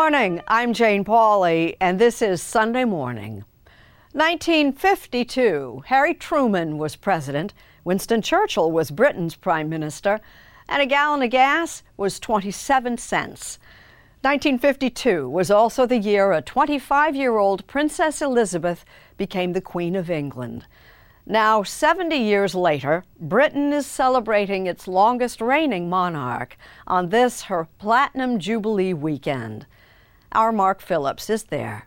Morning. I'm Jane Pauley, and this is Sunday Morning. 1952, Harry Truman was president, Winston Churchill was Britain's prime minister, and a gallon of gas was 27 cents. 1952 was also the year a 25 year old Princess Elizabeth became the Queen of England. Now, 70 years later, Britain is celebrating its longest reigning monarch on this, her Platinum Jubilee weekend. Our Mark Phillips is there.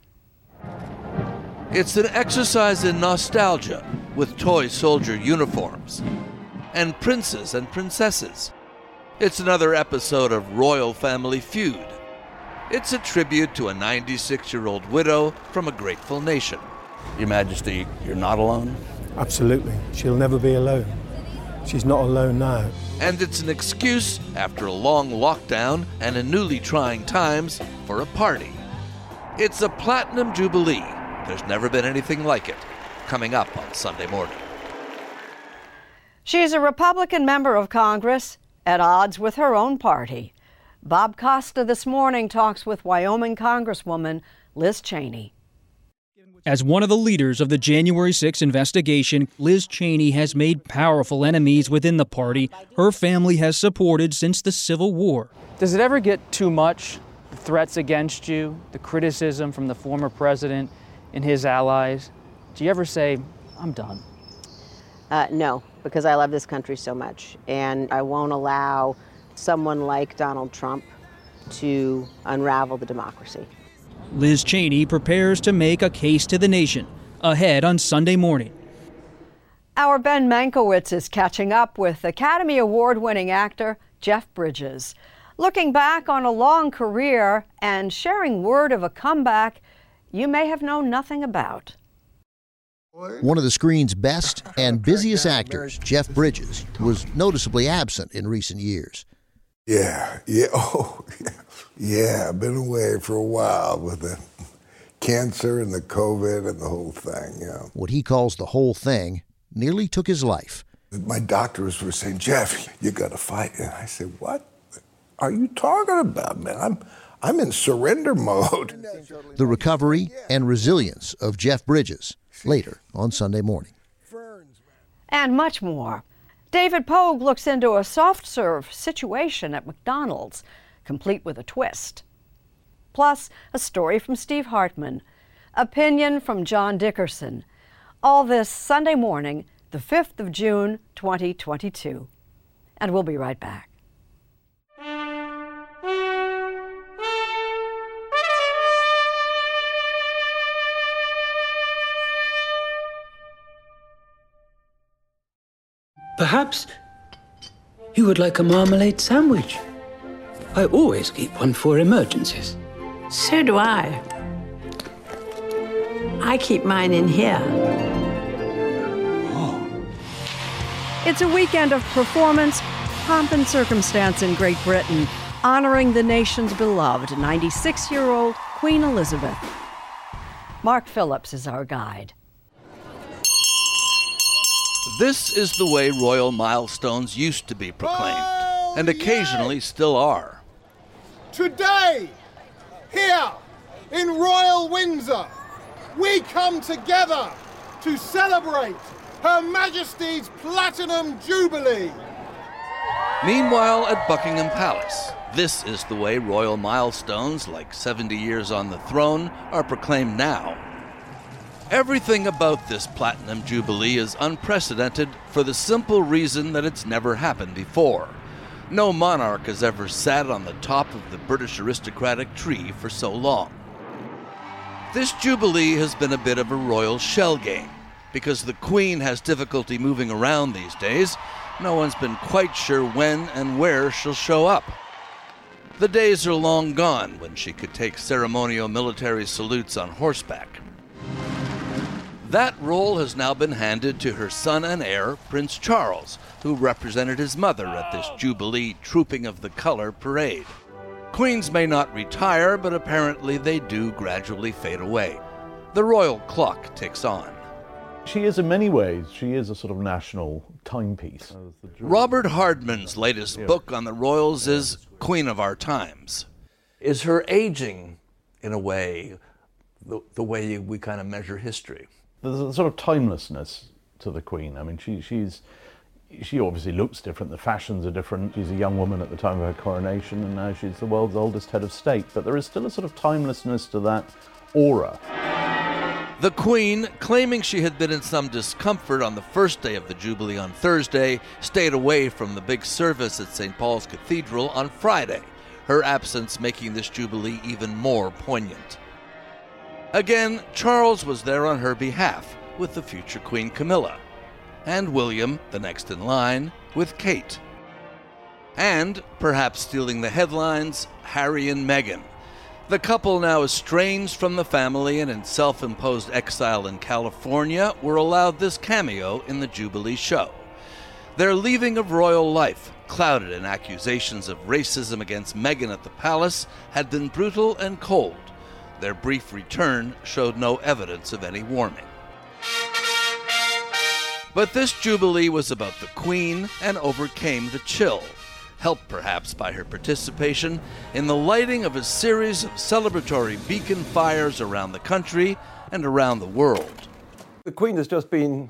It's an exercise in nostalgia with toy soldier uniforms and princes and princesses. It's another episode of Royal Family Feud. It's a tribute to a 96 year old widow from a grateful nation. Your Majesty, you're not alone? Absolutely. She'll never be alone. She's not alone now. And it's an excuse, after a long lockdown and in newly trying times, for a party. It's a Platinum Jubilee. There's never been anything like it. Coming up on Sunday morning. She's a Republican member of Congress at odds with her own party. Bob Costa this morning talks with Wyoming Congresswoman Liz Cheney. As one of the leaders of the January 6 investigation, Liz Cheney has made powerful enemies within the party her family has supported since the Civil War. Does it ever get too much? The threats against you, the criticism from the former president and his allies? Do you ever say, I'm done? Uh, no, because I love this country so much. And I won't allow someone like Donald Trump to unravel the democracy. Liz Cheney prepares to make a case to the nation ahead on Sunday morning. Our Ben Mankiewicz is catching up with Academy Award winning actor Jeff Bridges. Looking back on a long career and sharing word of a comeback you may have known nothing about. One of the screen's best and busiest actors, Jeff Bridges, was noticeably absent in recent years. Yeah, yeah, oh, yeah, yeah. I've been away for a while with the cancer and the COVID and the whole thing, yeah. What he calls the whole thing nearly took his life. My doctors were saying, Jeff, you got to fight. And I said, What are you talking about, man? I'm, I'm in surrender mode. The recovery and resilience of Jeff Bridges later on Sunday morning. And much more. David Pogue looks into a soft serve situation at McDonald's, complete with a twist. Plus, a story from Steve Hartman, opinion from John Dickerson. All this Sunday morning, the 5th of June, 2022. And we'll be right back. Perhaps you would like a marmalade sandwich. I always keep one for emergencies. So do I. I keep mine in here. Oh. It's a weekend of performance, pomp, and circumstance in Great Britain, honoring the nation's beloved 96 year old Queen Elizabeth. Mark Phillips is our guide. This is the way royal milestones used to be proclaimed, and occasionally still are. Today, here in Royal Windsor, we come together to celebrate Her Majesty's Platinum Jubilee. Meanwhile, at Buckingham Palace, this is the way royal milestones, like 70 years on the throne, are proclaimed now. Everything about this Platinum Jubilee is unprecedented for the simple reason that it's never happened before. No monarch has ever sat on the top of the British aristocratic tree for so long. This Jubilee has been a bit of a royal shell game. Because the Queen has difficulty moving around these days, no one's been quite sure when and where she'll show up. The days are long gone when she could take ceremonial military salutes on horseback. That role has now been handed to her son and heir, Prince Charles, who represented his mother at this Jubilee Trooping of the Color parade. Queens may not retire, but apparently they do gradually fade away. The royal clock ticks on. She is, in many ways, she is a sort of national timepiece. Robert Hardman's latest book on the royals is Queen of Our Times. Is her aging, in a way, the, the way we kind of measure history? There's a sort of timelessness to the Queen. I mean, she, she's she obviously looks different. The fashions are different. She's a young woman at the time of her coronation, and now she's the world's oldest head of state. But there is still a sort of timelessness to that aura. The Queen, claiming she had been in some discomfort on the first day of the Jubilee on Thursday, stayed away from the big service at St. Paul's Cathedral on Friday, her absence making this Jubilee even more poignant. Again, Charles was there on her behalf with the future Queen Camilla, and William, the next in line, with Kate. And, perhaps stealing the headlines, Harry and Meghan. The couple, now estranged from the family and in self imposed exile in California, were allowed this cameo in the Jubilee show. Their leaving of royal life, clouded in accusations of racism against Meghan at the palace, had been brutal and cold. Their brief return showed no evidence of any warming. But this Jubilee was about the Queen and overcame the chill, helped perhaps by her participation in the lighting of a series of celebratory beacon fires around the country and around the world. The Queen has just been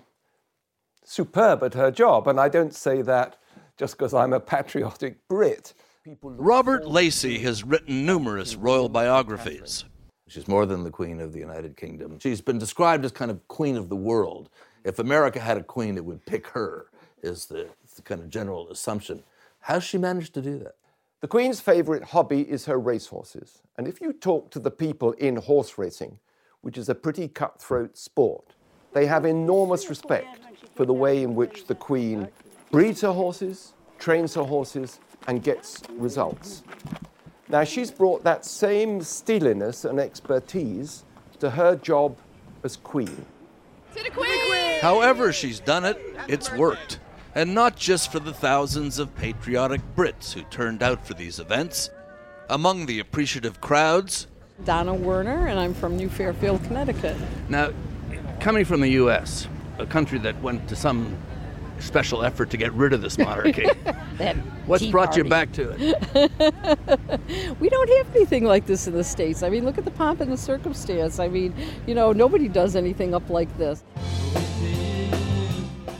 superb at her job, and I don't say that just because I'm a patriotic Brit. Robert Lacey has written numerous royal biographies. She's more than the Queen of the United Kingdom. She's been described as kind of Queen of the world. If America had a queen, it would pick her, is the, the kind of general assumption. How's she managed to do that? The Queen's favourite hobby is her racehorses. And if you talk to the people in horse racing, which is a pretty cutthroat sport, they have enormous respect for the way in which the Queen breeds her horses, trains her horses, and gets results. Now, she's brought that same steeliness and expertise to her job as Queen. To the Queen! However, she's done it, it's worked. And not just for the thousands of patriotic Brits who turned out for these events. Among the appreciative crowds, Donna Werner, and I'm from New Fairfield, Connecticut. Now, coming from the U.S., a country that went to some special effort to get rid of this monarchy. What's tea brought you back to it? we don't have anything like this in the States. I mean, look at the pomp and the circumstance. I mean, you know, nobody does anything up like this.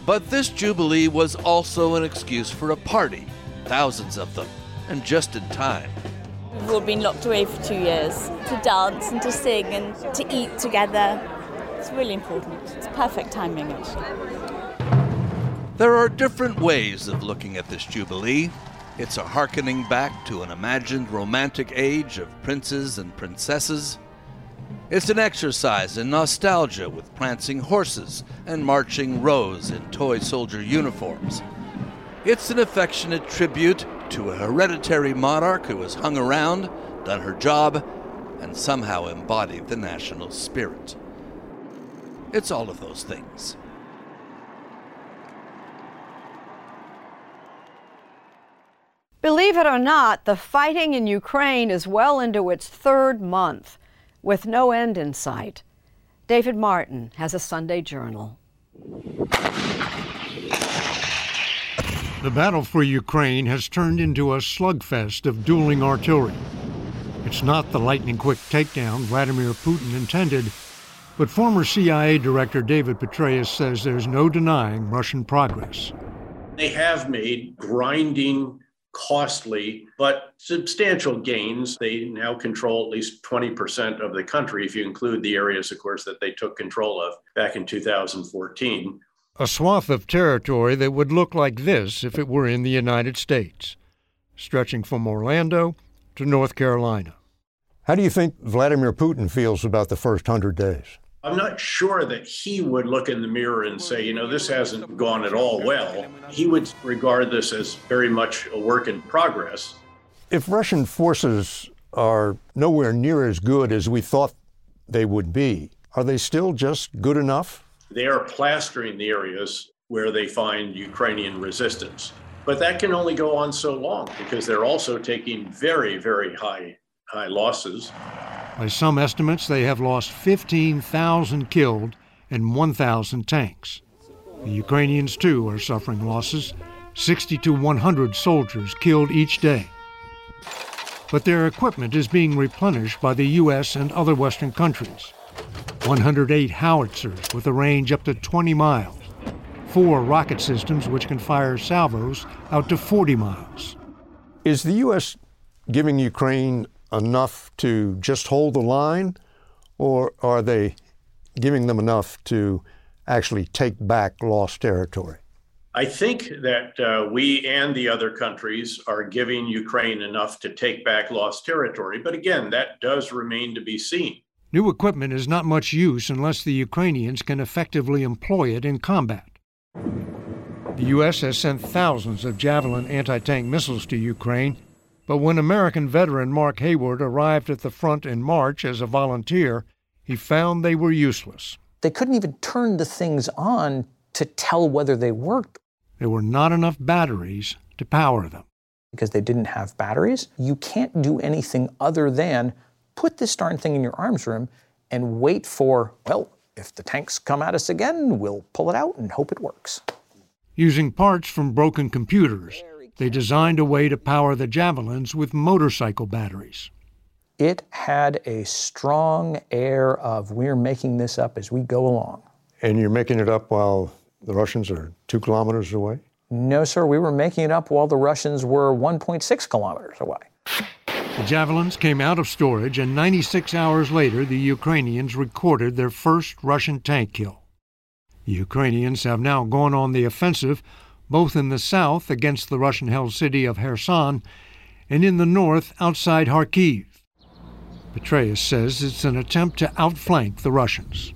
But this Jubilee was also an excuse for a party, thousands of them, and just in time. We've all been locked away for two years to dance and to sing and to eat together. It's really important. It's perfect timing, actually. There are different ways of looking at this Jubilee. It's a hearkening back to an imagined romantic age of princes and princesses. It's an exercise in nostalgia with prancing horses and marching rows in toy soldier uniforms. It's an affectionate tribute to a hereditary monarch who has hung around, done her job, and somehow embodied the national spirit. It's all of those things. Believe it or not, the fighting in Ukraine is well into its third month, with no end in sight. David Martin has a Sunday journal. The battle for Ukraine has turned into a slugfest of dueling artillery. It's not the lightning quick takedown Vladimir Putin intended, but former CIA Director David Petraeus says there's no denying Russian progress. They have made grinding, costly, but substantial gains. They now control at least 20% of the country, if you include the areas, of course, that they took control of back in 2014. A swath of territory that would look like this if it were in the United States, stretching from Orlando to North Carolina. How do you think Vladimir Putin feels about the first hundred days? I'm not sure that he would look in the mirror and say, you know, this hasn't gone at all well. He would regard this as very much a work in progress. If Russian forces are nowhere near as good as we thought they would be, are they still just good enough? They are plastering the areas where they find Ukrainian resistance. But that can only go on so long because they're also taking very, very high, high losses. By some estimates, they have lost 15,000 killed and 1,000 tanks. The Ukrainians, too, are suffering losses 60 to 100 soldiers killed each day. But their equipment is being replenished by the U.S. and other Western countries. 108 howitzers with a range up to 20 miles, four rocket systems which can fire salvos out to 40 miles. Is the U.S. giving Ukraine enough to just hold the line, or are they giving them enough to actually take back lost territory? I think that uh, we and the other countries are giving Ukraine enough to take back lost territory. But again, that does remain to be seen. New equipment is not much use unless the Ukrainians can effectively employ it in combat. The U.S. has sent thousands of Javelin anti tank missiles to Ukraine, but when American veteran Mark Hayward arrived at the front in March as a volunteer, he found they were useless. They couldn't even turn the things on to tell whether they worked. There were not enough batteries to power them. Because they didn't have batteries, you can't do anything other than put this darn thing in your arms room and wait for, well, if the tanks come at us again, we'll pull it out and hope it works. Using parts from broken computers, they designed a way to power the Javelins with motorcycle batteries. It had a strong air of we're making this up as we go along. And you're making it up while the Russians are two kilometers away? No, sir, we were making it up while the Russians were 1.6 kilometers away. The Javelins came out of storage, and 96 hours later, the Ukrainians recorded their first Russian tank kill. The Ukrainians have now gone on the offensive, both in the south against the Russian held city of Kherson and in the north outside Kharkiv. Petraeus says it's an attempt to outflank the Russians.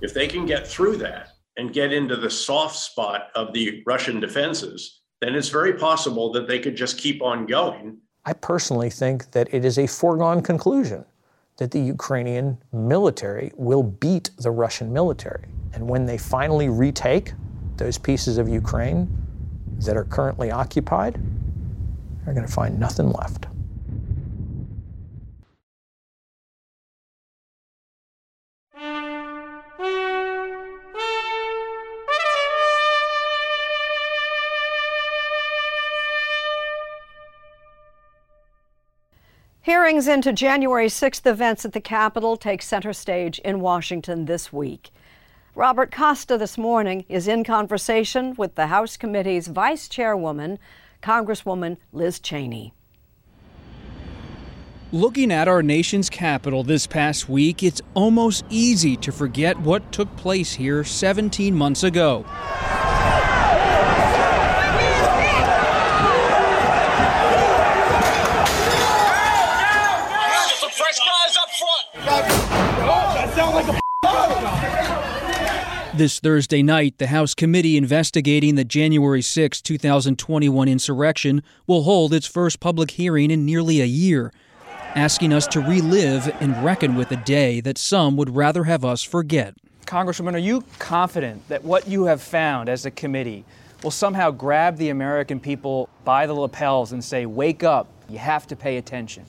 If they can get through that and get into the soft spot of the Russian defenses, then it's very possible that they could just keep on going. I personally think that it is a foregone conclusion that the Ukrainian military will beat the Russian military. And when they finally retake those pieces of Ukraine that are currently occupied, are going to find nothing left. Hearings into January 6th events at the Capitol take center stage in Washington this week. Robert Costa this morning is in conversation with the House Committee's Vice Chairwoman, Congresswoman Liz Cheney. Looking at our nation's capital this past week, it's almost easy to forget what took place here 17 months ago. This Thursday night, the House committee investigating the January 6, 2021 insurrection will hold its first public hearing in nearly a year, asking us to relive and reckon with a day that some would rather have us forget. Congresswoman, are you confident that what you have found as a committee will somehow grab the American people by the lapels and say, wake up, you have to pay attention?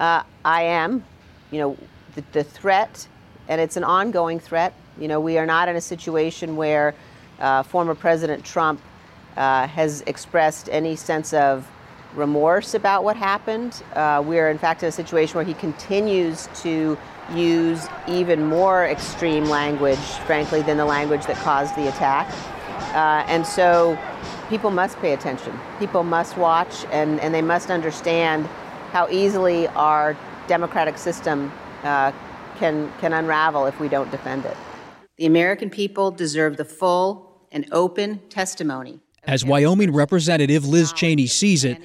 Uh, I am. You know, the, the threat, and it's an ongoing threat, you know, we are not in a situation where uh, former President Trump uh, has expressed any sense of remorse about what happened. Uh, we are, in fact, in a situation where he continues to use even more extreme language, frankly, than the language that caused the attack. Uh, and so people must pay attention. People must watch, and, and they must understand how easily our democratic system uh, can, can unravel if we don't defend it. The American people deserve the full and open testimony. As Wyoming Representative Liz Cheney sees it,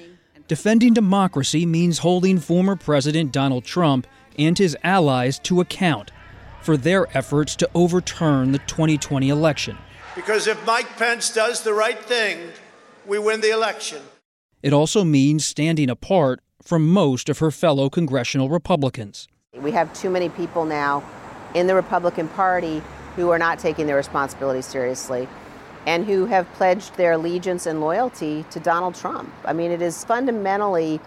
defending democracy means holding former President Donald Trump and his allies to account for their efforts to overturn the 2020 election. Because if Mike Pence does the right thing, we win the election. It also means standing apart from most of her fellow congressional Republicans. We have too many people now in the Republican Party who are not taking their responsibility seriously and who have pledged their allegiance and loyalty to Donald Trump. I mean, it is fundamentally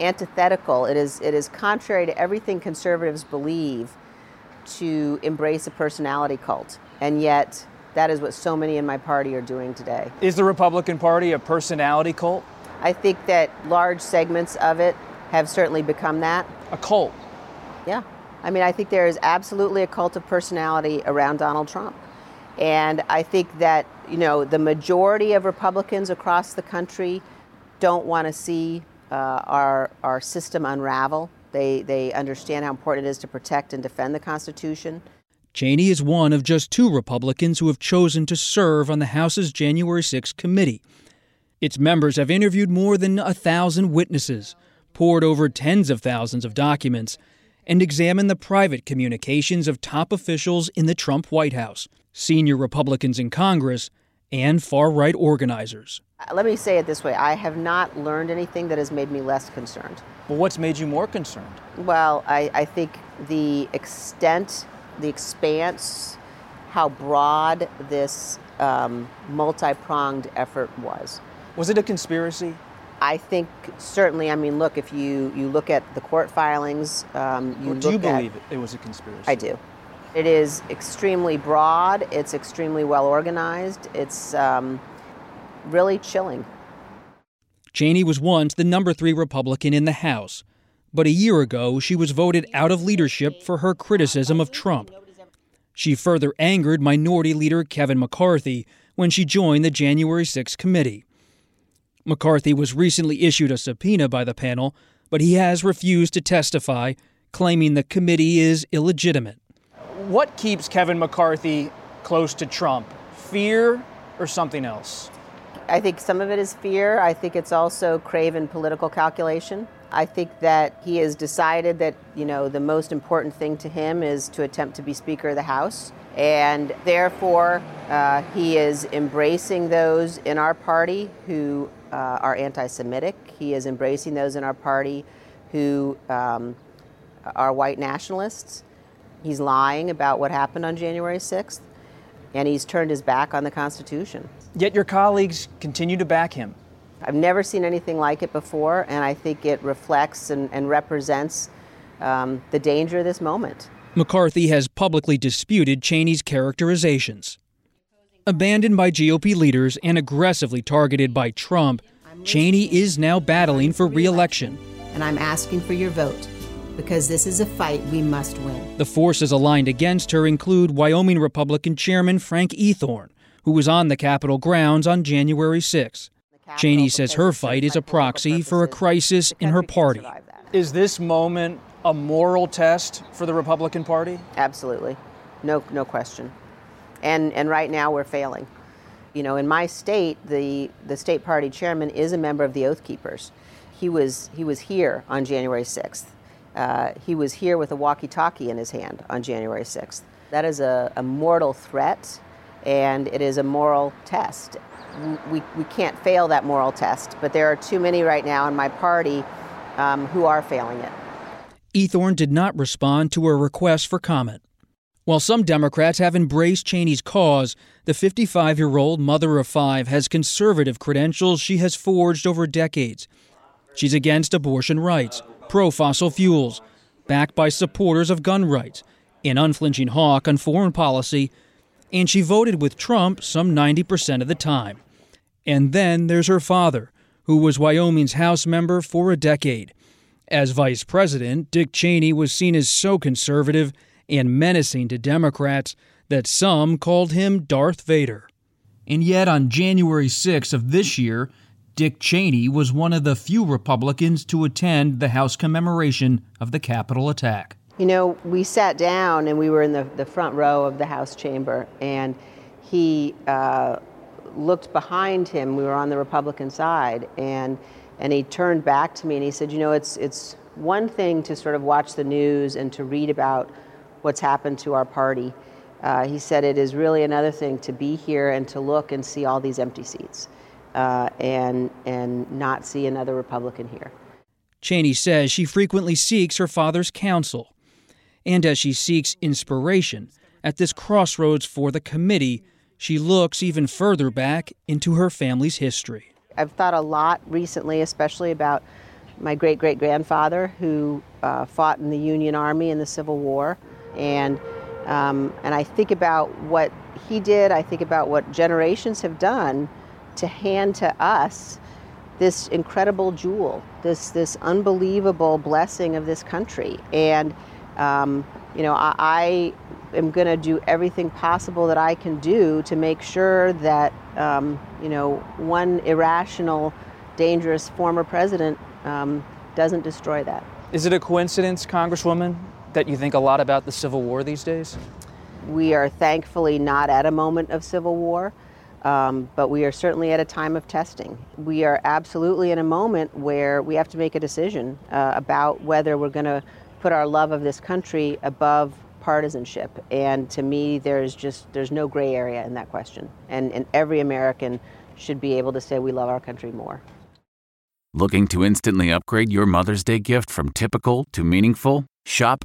antithetical. It is, it is contrary to everything conservatives believe to embrace a personality cult. And yet, that is what so many in my party are doing today. Is the Republican Party a personality cult? I think that large segments of it have certainly become that. A cult? Yeah. I mean, I think there is absolutely a cult of personality around Donald Trump. And I think that, you know, the majority of Republicans across the country don't want to see uh, our, our system unravel. They, they understand how important it is to protect and defend the Constitution. Cheney is one of just two Republicans who have chosen to serve on the House's January 6 committee. Its members have interviewed more than a thousand witnesses, poured over tens of thousands of documents, and examine the private communications of top officials in the Trump White House, senior Republicans in Congress, and far right organizers. Uh, let me say it this way I have not learned anything that has made me less concerned. Well, what's made you more concerned? Well, I, I think the extent, the expanse, how broad this um, multi pronged effort was. Was it a conspiracy? I think certainly. I mean, look if you you look at the court filings, um, you or do you believe at, it was a conspiracy? I do. It is extremely broad. It's extremely well organized. It's um, really chilling. Cheney was once the number three Republican in the House, but a year ago she was voted out of leadership for her criticism of Trump. She further angered Minority Leader Kevin McCarthy when she joined the January 6 committee. McCarthy was recently issued a subpoena by the panel, but he has refused to testify, claiming the committee is illegitimate. What keeps Kevin McCarthy close to Trump? Fear or something else? I think some of it is fear. I think it's also craven political calculation. I think that he has decided that, you know, the most important thing to him is to attempt to be Speaker of the House. And therefore, uh, he is embracing those in our party who uh, are anti Semitic. He is embracing those in our party who um, are white nationalists. He's lying about what happened on January 6th, and he's turned his back on the Constitution. Yet your colleagues continue to back him. I've never seen anything like it before, and I think it reflects and, and represents um, the danger of this moment. McCarthy has publicly disputed Cheney's characterizations. Abandoned by GOP leaders and aggressively targeted by Trump, Cheney is now battling for re election. and I'm asking for your vote because this is a fight we must win. The forces aligned against her include Wyoming Republican Chairman Frank Eathorne, who was on the Capitol grounds on January 6. Cheney says her fight is a proxy for a crisis in her party. Is this moment a moral test for the Republican Party? Absolutely. No, no question. And, and right now we're failing. You know, in my state, the, the state party chairman is a member of the Oath Keepers. He was, he was here on January 6th. Uh, he was here with a walkie talkie in his hand on January 6th. That is a, a mortal threat, and it is a moral test we, we can't fail that moral test, but there are too many right now in my party um, who are failing it. Eathorne did not respond to a request for comment. While some Democrats have embraced Cheney's cause, the 55 year old mother of five has conservative credentials she has forged over decades. She's against abortion rights, pro fossil fuels, backed by supporters of gun rights, an unflinching hawk on foreign policy, and she voted with Trump some 90% of the time. And then there's her father, who was Wyoming's House member for a decade. As vice president, Dick Cheney was seen as so conservative and menacing to Democrats that some called him Darth Vader. And yet, on January 6 of this year, Dick Cheney was one of the few Republicans to attend the House commemoration of the Capitol attack. You know, we sat down and we were in the, the front row of the House chamber, and he uh, looked behind him. We were on the Republican side, and and he turned back to me and he said, "You know, it's it's one thing to sort of watch the news and to read about what's happened to our party." Uh, he said, "It is really another thing to be here and to look and see all these empty seats, uh, and and not see another Republican here." Cheney says she frequently seeks her father's counsel, and as she seeks inspiration at this crossroads for the committee she looks even further back into her family's history. I've thought a lot recently, especially about my great great grandfather who uh, fought in the Union Army in the Civil War. And, um, and I think about what he did, I think about what generations have done to hand to us this incredible jewel, this, this unbelievable blessing of this country. And, um, you know, I, I am going to do everything possible that I can do to make sure that, um, you know, one irrational, dangerous former president um, doesn't destroy that. Is it a coincidence, Congresswoman, that you think a lot about the Civil War these days? We are thankfully not at a moment of civil war, um, but we are certainly at a time of testing. We are absolutely in a moment where we have to make a decision uh, about whether we're going to put our love of this country above partisanship. And to me, there's just there's no gray area in that question. And, and every American should be able to say we love our country more. Looking to instantly upgrade your Mother's Day gift from typical to meaningful? Shop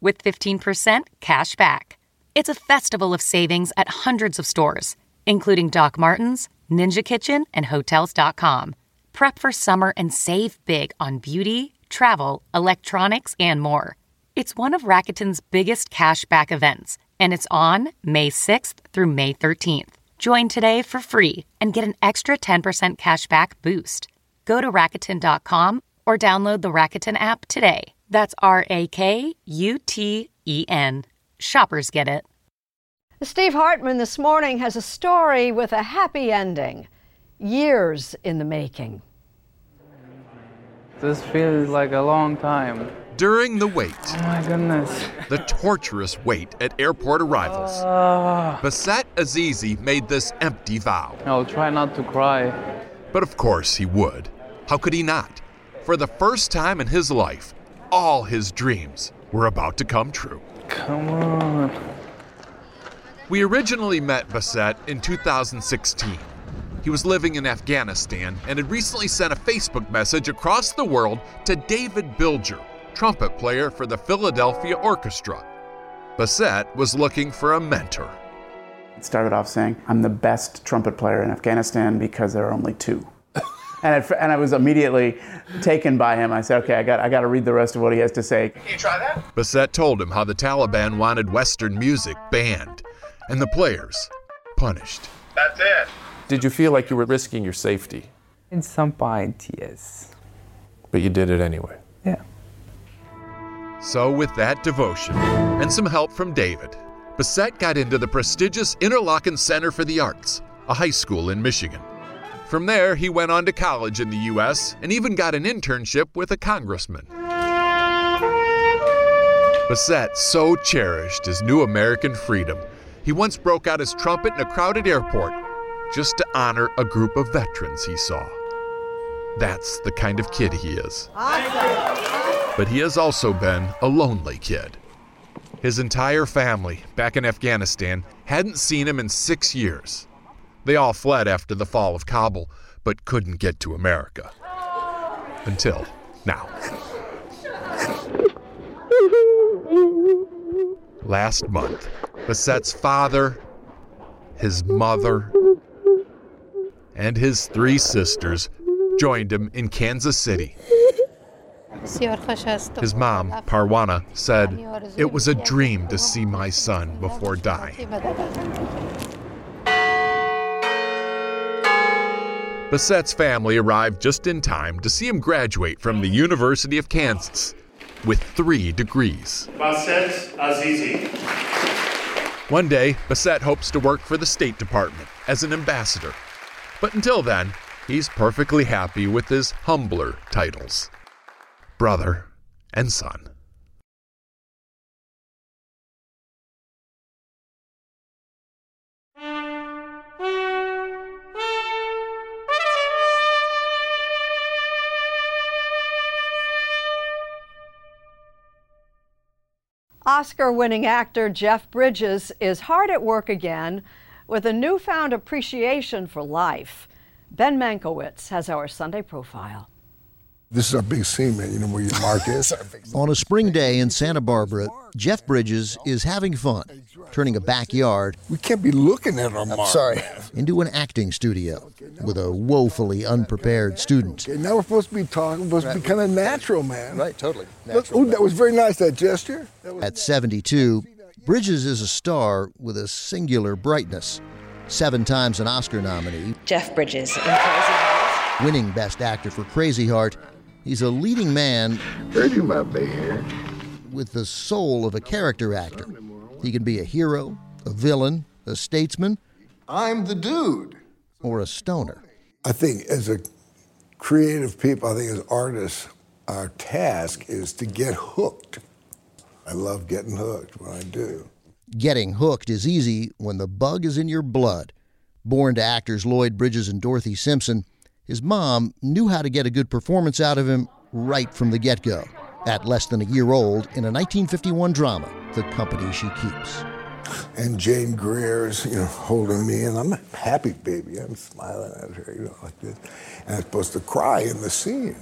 with 15% cash back. It's a festival of savings at hundreds of stores, including Doc Martens, Ninja Kitchen, and Hotels.com. Prep for summer and save big on beauty, travel, electronics, and more. It's one of Rakuten's biggest cashback events, and it's on May 6th through May 13th. Join today for free and get an extra 10% cashback boost. Go to Rakuten.com or download the Rakuten app today. That's R A K U T E N. Shoppers get it. Steve Hartman this morning has a story with a happy ending. Years in the making. This feels like a long time. During the wait. Oh my goodness. The torturous wait at airport arrivals. Uh, Baset Azizi made this empty vow. I'll try not to cry. But of course he would. How could he not? For the first time in his life, all his dreams were about to come true. Come on. We originally met Baset in 2016. He was living in Afghanistan and had recently sent a Facebook message across the world to David Bilger, trumpet player for the Philadelphia Orchestra. Baset was looking for a mentor. It started off saying, I'm the best trumpet player in Afghanistan because there are only two. And, I, and I was immediately taken by him. I said, okay, I got, I got to read the rest of what he has to say. Can you try that? Baset told him how the Taliban wanted Western music banned and the players punished. That's it. Did you feel like you were risking your safety? In some point, yes. But you did it anyway. Yeah. So, with that devotion and some help from David, Baset got into the prestigious Interlochen Center for the Arts, a high school in Michigan. From there, he went on to college in the U.S. and even got an internship with a congressman. Baset so cherished his new American freedom, he once broke out his trumpet in a crowded airport just to honor a group of veterans he saw. That's the kind of kid he is. But he has also been a lonely kid. His entire family back in Afghanistan hadn't seen him in six years. They all fled after the fall of Kabul, but couldn't get to America. Until now. Last month, Baset's father, his mother, and his three sisters joined him in Kansas City. His mom, Parwana, said, It was a dream to see my son before dying. Baset's family arrived just in time to see him graduate from the University of Kansas with three degrees. Baset Azizi. One day, Baset hopes to work for the State Department as an ambassador. But until then, he's perfectly happy with his humbler titles brother and son. Oscar winning actor Jeff Bridges is hard at work again with a newfound appreciation for life. Ben Mankiewicz has our Sunday profile. This is our big scene, man. You know where your mark is. On a spring day in Santa Barbara, Jeff Bridges is having fun, turning a backyard. We can't be looking at our mark. sorry. Into an acting studio with a woefully unprepared student. Okay, now we're supposed to be talking, we're supposed to be kind of natural, man. Right, totally. Look, oh, that was very nice, that gesture. That was At 72, Bridges is a star with a singular brightness. Seven times an Oscar nominee, Jeff Bridges in Crazy Heart. winning Best Actor for Crazy Heart. He's a leading man Heard you, my baby. with the soul of a character actor. He can be a hero, a villain, a statesman, I'm the dude. or a stoner. I think as a creative people, I think as artists, our task is to get hooked. I love getting hooked when I do. Getting hooked is easy when the bug is in your blood. Born to actors Lloyd Bridges and Dorothy Simpson, his mom knew how to get a good performance out of him right from the get go. At less than a year old, in a 1951 drama, The Company She Keeps. And Jane Greer's, you know, holding me, and I'm a happy baby. I'm smiling at her, you know, like this. And I'm supposed to cry in the scene.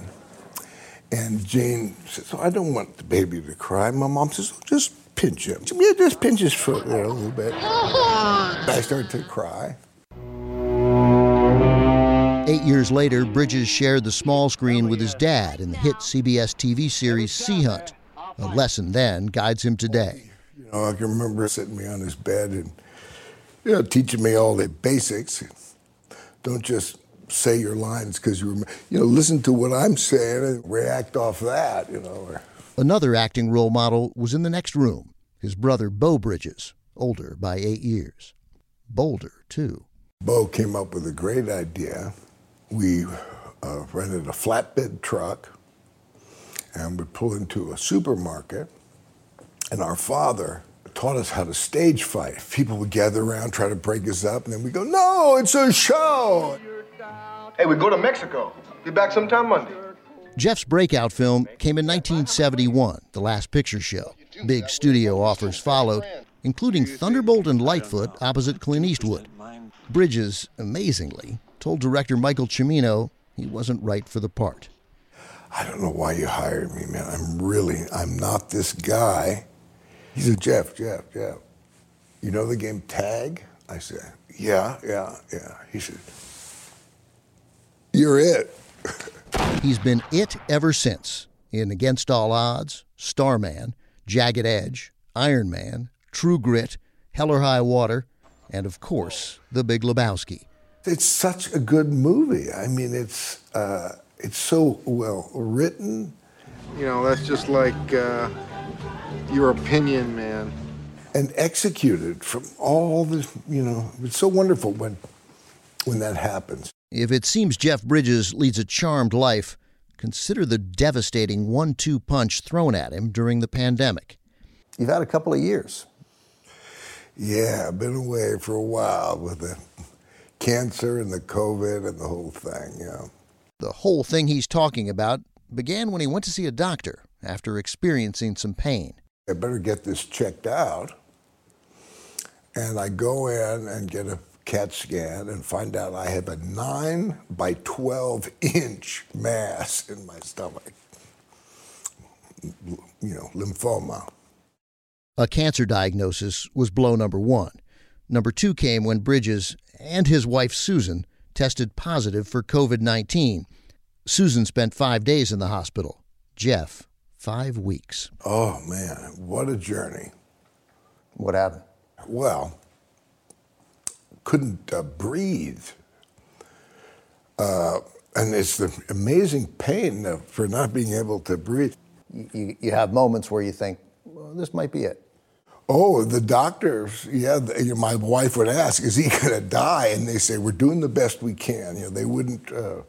And Jane says, oh, I don't want the baby to cry. My mom says, oh, just pinch him. Yeah, just pinch his foot there a little bit. I start to cry. Eight years later, Bridges shared the small screen with his dad in the hit CBS TV series Sea Hunt. A lesson then guides him today. You know, I can remember sitting me on his bed and, you know, teaching me all the basics. Don't just say your lines because you, rem- you know, listen to what I'm saying and react off that, you know. Or, Another acting role model was in the next room, his brother Beau Bridges, older by eight years. Bolder, too. Bo came up with a great idea. We uh, rented a flatbed truck and we pull into a supermarket. And our father taught us how to stage fight. People would gather around, try to break us up, and then we go, No, it's a show. Hey, we go to Mexico. Be back sometime Monday. Jeff's breakout film came in 1971, The Last Picture Show. Big studio offers followed, including Thunderbolt and Lightfoot opposite Clint Eastwood. Bridges, amazingly, told director Michael Cimino he wasn't right for the part. I don't know why you hired me, man. I'm really, I'm not this guy. He said, Jeff, Jeff, Jeff, you know the game tag? I said, yeah, yeah, yeah. He said, you're it. He's been it ever since in Against All Odds, Starman, Jagged Edge, Iron Man, True Grit, Hell or High Water, and of course, The Big Lebowski. It's such a good movie. I mean, it's uh, it's so well written. You know, that's just like uh, your opinion, man. And executed from all the, you know, it's so wonderful when when that happens. If it seems Jeff Bridges leads a charmed life, consider the devastating one two punch thrown at him during the pandemic. You've had a couple of years. Yeah, I've been away for a while with the cancer and the COVID and the whole thing, yeah. The whole thing he's talking about began when he went to see a doctor after experiencing some pain. I better get this checked out. And I go in and get a CAT scan and find out I have a 9 by 12 inch mass in my stomach. You know, lymphoma. A cancer diagnosis was blow number one. Number two came when Bridges and his wife Susan tested positive for COVID 19. Susan spent five days in the hospital. Jeff, five weeks. Oh, man, what a journey. What happened? Well, couldn't uh, breathe. Uh, and it's the amazing pain uh, for not being able to breathe. You, you have moments where you think, well, this might be it. Oh, the doctors, yeah, the, my wife would ask, is he going to die? And they say, we're doing the best we can. You know, they wouldn't, uh,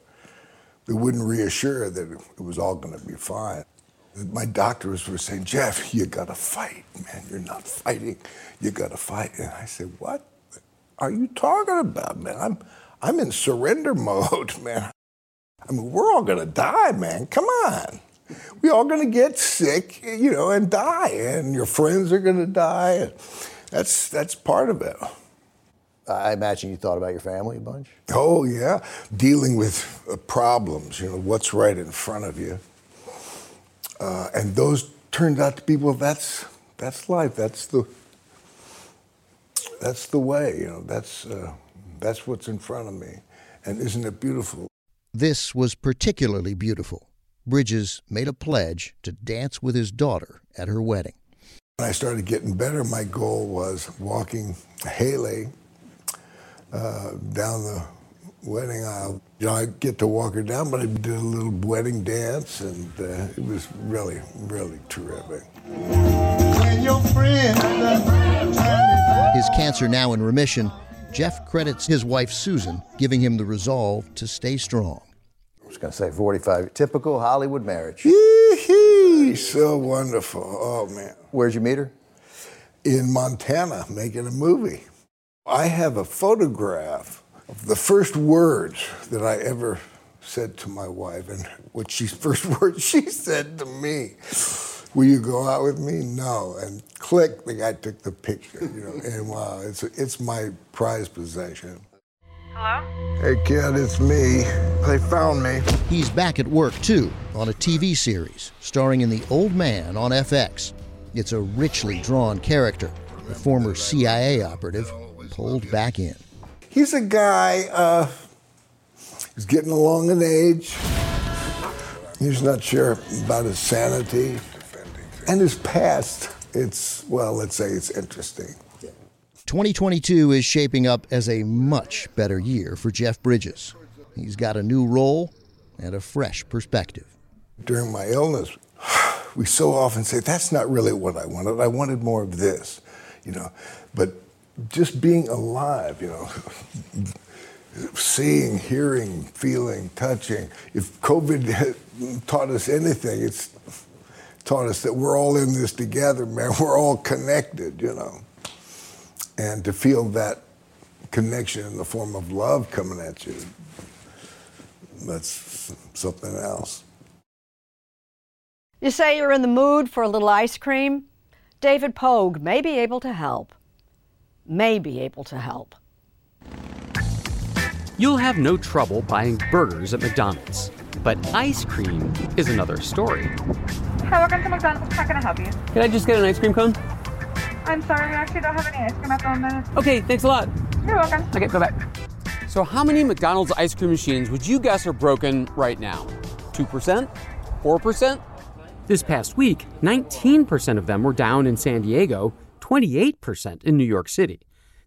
they wouldn't reassure that it was all going to be fine. My doctors were saying, Jeff, you got to fight, man. You're not fighting. You got to fight. And I said, what are you talking about, man? I'm, I'm in surrender mode, man. I mean, we're all going to die, man. Come on we all going to get sick, you know, and die, and your friends are going to die. And that's that's part of it. I imagine you thought about your family a bunch. Oh yeah, dealing with uh, problems. You know, what's right in front of you, uh, and those turned out to be well. That's that's life. That's the that's the way. You know, that's uh, that's what's in front of me, and isn't it beautiful? This was particularly beautiful. Bridges made a pledge to dance with his daughter at her wedding. When I started getting better, my goal was walking Hayley uh, down the wedding aisle. You know, I get to walk her down, but I did a little wedding dance, and uh, it was really, really terrific. His cancer now in remission, Jeff credits his wife Susan giving him the resolve to stay strong. I was going to say 45, typical Hollywood marriage. Yee-hee, so wonderful. Oh, man. Where'd you meet her? In Montana, making a movie. I have a photograph of the first words that I ever said to my wife, and what she's first words she said to me. Will you go out with me? No. And click, the guy took the picture, you know, and wow, it's, it's my prized possession. Hello? Hey, kid, it's me. They found me. He's back at work, too, on a TV series starring in The Old Man on FX. It's a richly drawn character, a former CIA operative pulled back in. He's a guy, uh, he's getting along in age. He's not sure about his sanity and his past. It's, well, let's say it's interesting. 2022 is shaping up as a much better year for Jeff Bridges. He's got a new role and a fresh perspective. During my illness, we so often say, that's not really what I wanted. I wanted more of this, you know. But just being alive, you know, seeing, hearing, feeling, touching. If COVID taught us anything, it's taught us that we're all in this together, man. We're all connected, you know. And to feel that connection in the form of love coming at you, that's something else. You say you're in the mood for a little ice cream? David Pogue may be able to help. May be able to help. You'll have no trouble buying burgers at McDonald's. But ice cream is another story. Hi, welcome to McDonald's. How can I help you? Can I just get an ice cream cone? I'm sorry, we actually don't have any ice cream at the moment. Okay, thanks a lot. You're welcome. Okay, bye bye. So, how many McDonald's ice cream machines would you guess are broken right now? 2%? 4%? This past week, 19% of them were down in San Diego, 28% in New York City.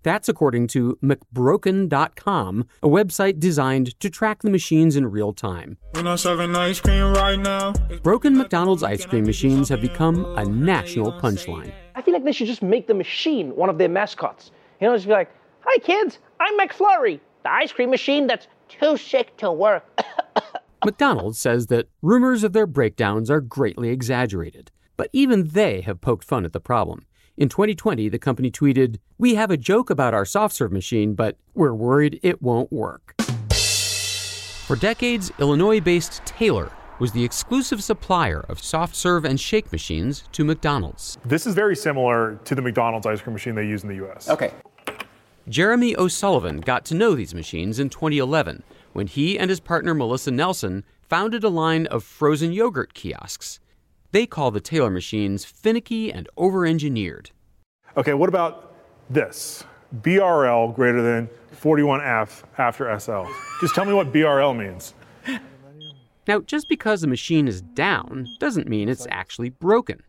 That's according to McBroken.com, a website designed to track the machines in real time. We're not serving ice cream right now. Broken McDonald's ice cream machines have become a national punchline. I feel like they should just make the machine one of their mascots. You know, just be like, "Hi kids, I'm McFlurry, the ice cream machine that's too sick to work." McDonald's says that rumors of their breakdowns are greatly exaggerated, but even they have poked fun at the problem. In 2020, the company tweeted, We have a joke about our soft serve machine, but we're worried it won't work. For decades, Illinois based Taylor was the exclusive supplier of soft serve and shake machines to McDonald's. This is very similar to the McDonald's ice cream machine they use in the US. Okay. Jeremy O'Sullivan got to know these machines in 2011 when he and his partner Melissa Nelson founded a line of frozen yogurt kiosks. They call the Taylor machines finicky and over engineered. Okay, what about this? BRL greater than 41F after SL. Just tell me what BRL means. Now, just because a machine is down doesn't mean it's actually broken.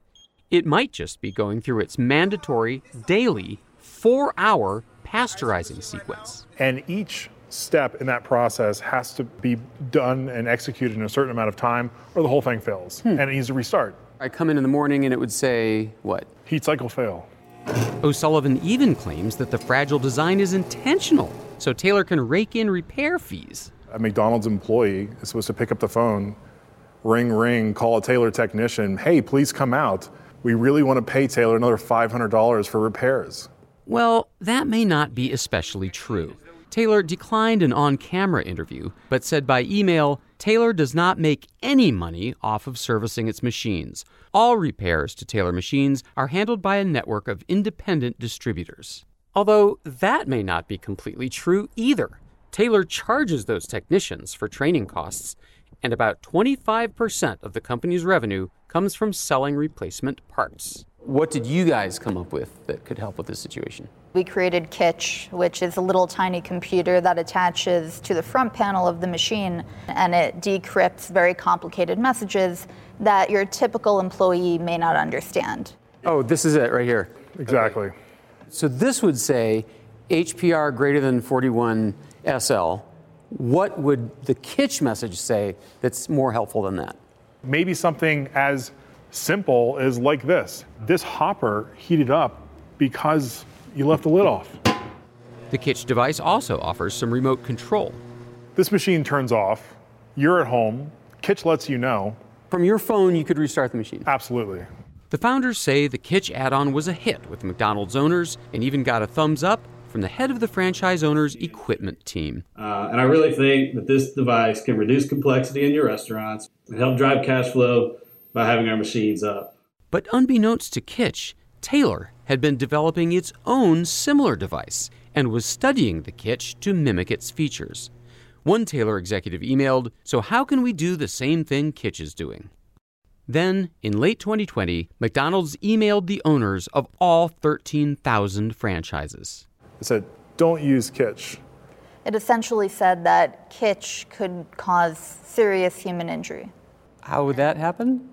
It might just be going through its mandatory daily four hour pasteurizing sequence. And each step in that process has to be done and executed in a certain amount of time, or the whole thing fails hmm. and it needs to restart. I come in in the morning and it would say, what? Heat cycle fail. O'Sullivan even claims that the fragile design is intentional, so Taylor can rake in repair fees. A McDonald's employee is supposed to pick up the phone, ring, ring, call a Taylor technician, hey, please come out. We really want to pay Taylor another $500 for repairs. Well, that may not be especially true. Taylor declined an on camera interview, but said by email Taylor does not make any money off of servicing its machines. All repairs to Taylor machines are handled by a network of independent distributors. Although that may not be completely true either. Taylor charges those technicians for training costs, and about 25% of the company's revenue comes from selling replacement parts. What did you guys come up with that could help with this situation? We created Kytch, which is a little tiny computer that attaches to the front panel of the machine and it decrypts very complicated messages that your typical employee may not understand. Oh, this is it right here. Exactly. Okay. So this would say HPR greater than 41 SL. What would the Kytch message say that's more helpful than that? Maybe something as simple as like this this hopper heated up because you left the lid off. The Kytch device also offers some remote control. This machine turns off, you're at home, Kytch lets you know. From your phone, you could restart the machine. Absolutely. The founders say the Kytch add on was a hit with McDonald's owners and even got a thumbs up from the head of the franchise owner's equipment team. Uh, and I really think that this device can reduce complexity in your restaurants and help drive cash flow by having our machines up. But unbeknownst to Kytch, Taylor had been developing its own similar device and was studying the Kytch to mimic its features. One Taylor executive emailed, So, how can we do the same thing Kytch is doing? Then, in late 2020, McDonald's emailed the owners of all 13,000 franchises. It said, Don't use Kytch. It essentially said that Kytch could cause serious human injury. How would that happen?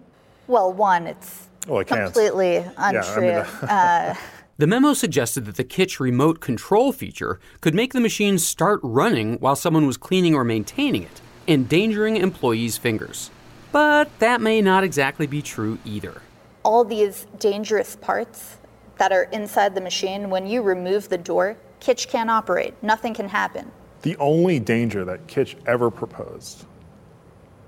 Well, one, it's well, it completely untrue. Yeah, I mean, uh, the memo suggested that the Kytch remote control feature could make the machine start running while someone was cleaning or maintaining it, endangering employees' fingers. But that may not exactly be true either. all these dangerous parts that are inside the machine, when you remove the door, Kytch can't operate. Nothing can happen. The only danger that Kytch ever proposed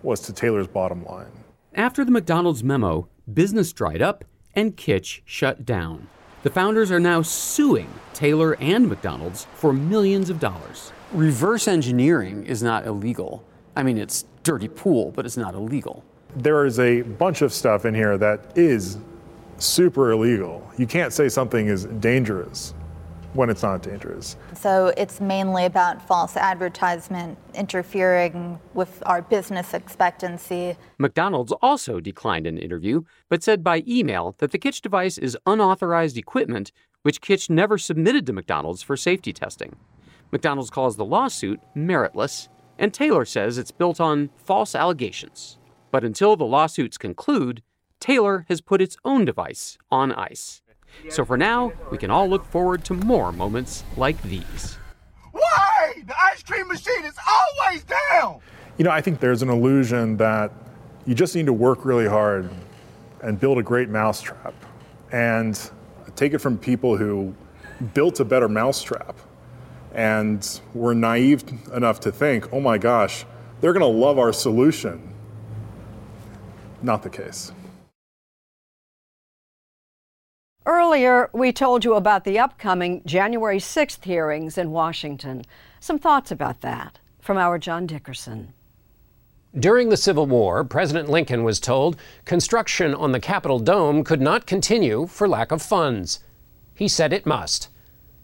was to Taylor's bottom line. After the McDonald's memo, business dried up and Kytch shut down. The founders are now suing Taylor and McDonald's for millions of dollars. Reverse engineering is not illegal. I mean, it's dirty pool, but it's not illegal. There is a bunch of stuff in here that is super illegal. You can't say something is dangerous when it's not dangerous. So it's mainly about false advertisement interfering with our business expectancy. McDonald's also declined an interview, but said by email that the Kytch device is unauthorized equipment, which Kytch never submitted to McDonald's for safety testing. McDonald's calls the lawsuit meritless, and Taylor says it's built on false allegations. But until the lawsuits conclude, Taylor has put its own device on ice. So for now, we can all look forward to more moments like these. Why? The ice cream machine is always down. You know, I think there's an illusion that you just need to work really hard and build a great mousetrap. And take it from people who built a better mousetrap and were naive enough to think, oh my gosh, they're going to love our solution. Not the case. Earlier, we told you about the upcoming January 6th hearings in Washington. Some thoughts about that from our John Dickerson. During the Civil War, President Lincoln was told construction on the Capitol Dome could not continue for lack of funds. He said it must.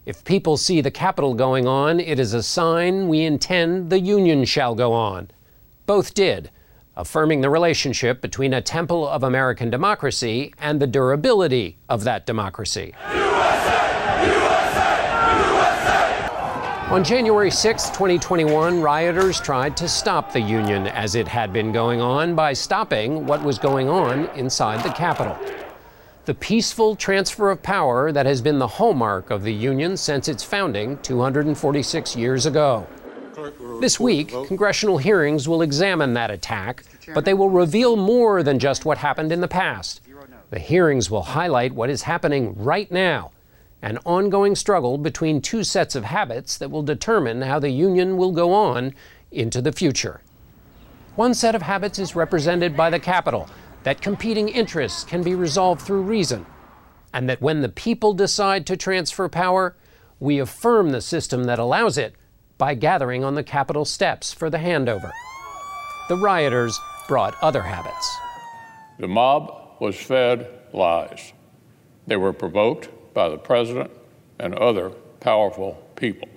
If people see the Capitol going on, it is a sign we intend the Union shall go on. Both did affirming the relationship between a temple of American democracy and the durability of that democracy. USA, USA, USA. On January 6, 2021, rioters tried to stop the Union as it had been going on by stopping what was going on inside the Capitol. The peaceful transfer of power that has been the hallmark of the Union since its founding 246 years ago. This week, congressional hearings will examine that attack, but they will reveal more than just what happened in the past. The hearings will highlight what is happening right now an ongoing struggle between two sets of habits that will determine how the Union will go on into the future. One set of habits is represented by the Capitol that competing interests can be resolved through reason, and that when the people decide to transfer power, we affirm the system that allows it by gathering on the Capitol steps for the handover. The rioters brought other habits. The mob was fed lies. They were provoked by the president and other powerful people.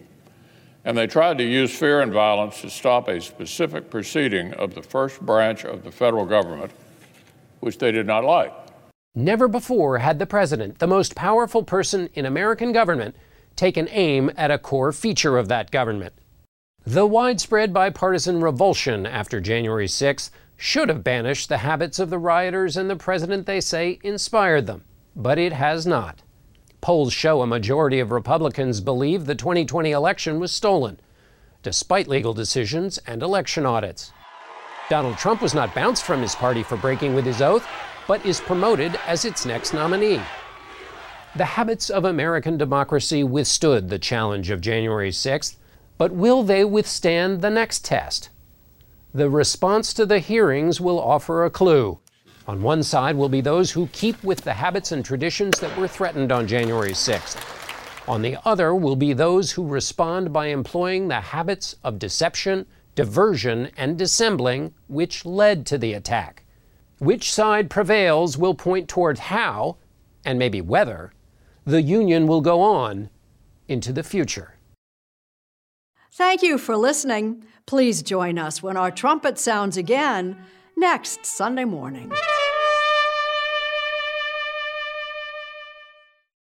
And they tried to use fear and violence to stop a specific proceeding of the first branch of the federal government, which they did not like. Never before had the president, the most powerful person in American government, taken aim at a core feature of that government. The widespread bipartisan revulsion after January 6th should have banished the habits of the rioters and the president they say inspired them, but it has not. Polls show a majority of Republicans believe the 2020 election was stolen, despite legal decisions and election audits. Donald Trump was not bounced from his party for breaking with his oath, but is promoted as its next nominee. The habits of American democracy withstood the challenge of January 6th, but will they withstand the next test? The response to the hearings will offer a clue. On one side will be those who keep with the habits and traditions that were threatened on January 6th. On the other will be those who respond by employing the habits of deception, diversion, and dissembling which led to the attack. Which side prevails will point toward how, and maybe whether, the Union will go on into the future. Thank you for listening. Please join us when our trumpet sounds again next Sunday morning.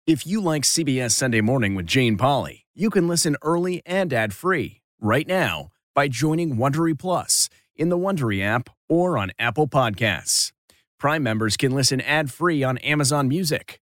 If you like CBS Sunday Morning with Jane Pauley, you can listen early and ad-free right now by joining Wondery Plus in the Wondery app or on Apple Podcasts. Prime members can listen ad-free on Amazon Music.